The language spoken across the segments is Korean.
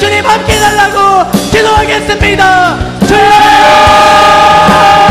하나님 앞에 회개해야 될 맹세 있는 삶이 될수 있도록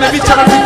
de mi chaval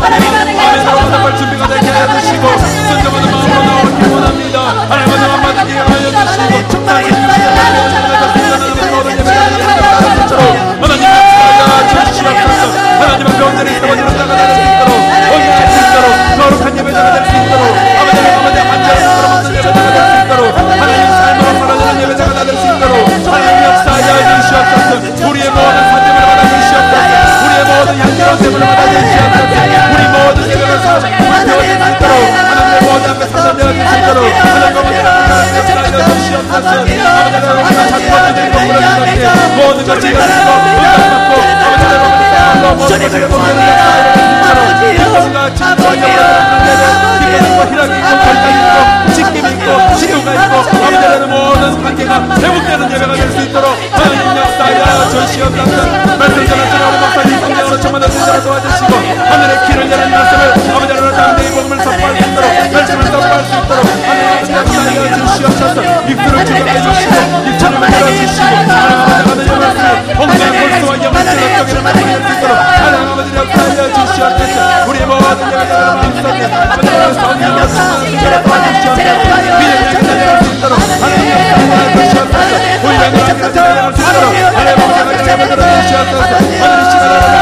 순종하는 마음에 나오는 준비가 되게 마음으로 나오길 원합니다 하나님 하나님 하나님 아버지 아버지 하나님 하나님 우리의 모든 산재를 받아 주시옵소서 우리의 모든 세물을 받아 주시옵소서 희락이 있고 하늘의 길을 여는 말씀을 아버지 하나님 당대의 복음을 선포할 수 있도록 말씀을 선포할 수 주시옵소서 입술을 주시옵소서 입술을 열어주시고 하나님 아버지 엉망 골수와 영혼의 역경을 만날 수 있도록 하나님 아버지 역사하여 주시옵소서 우리 모든 영혼을 마음속에 만들어 성령 역사를 받으시옵소서 미래를 기다릴 수 있도록 하나님 역사하여 주시옵소서 우리 영혼을 기다릴 수 있도록 하나님 역사하여 주시옵소서 하나님 시간을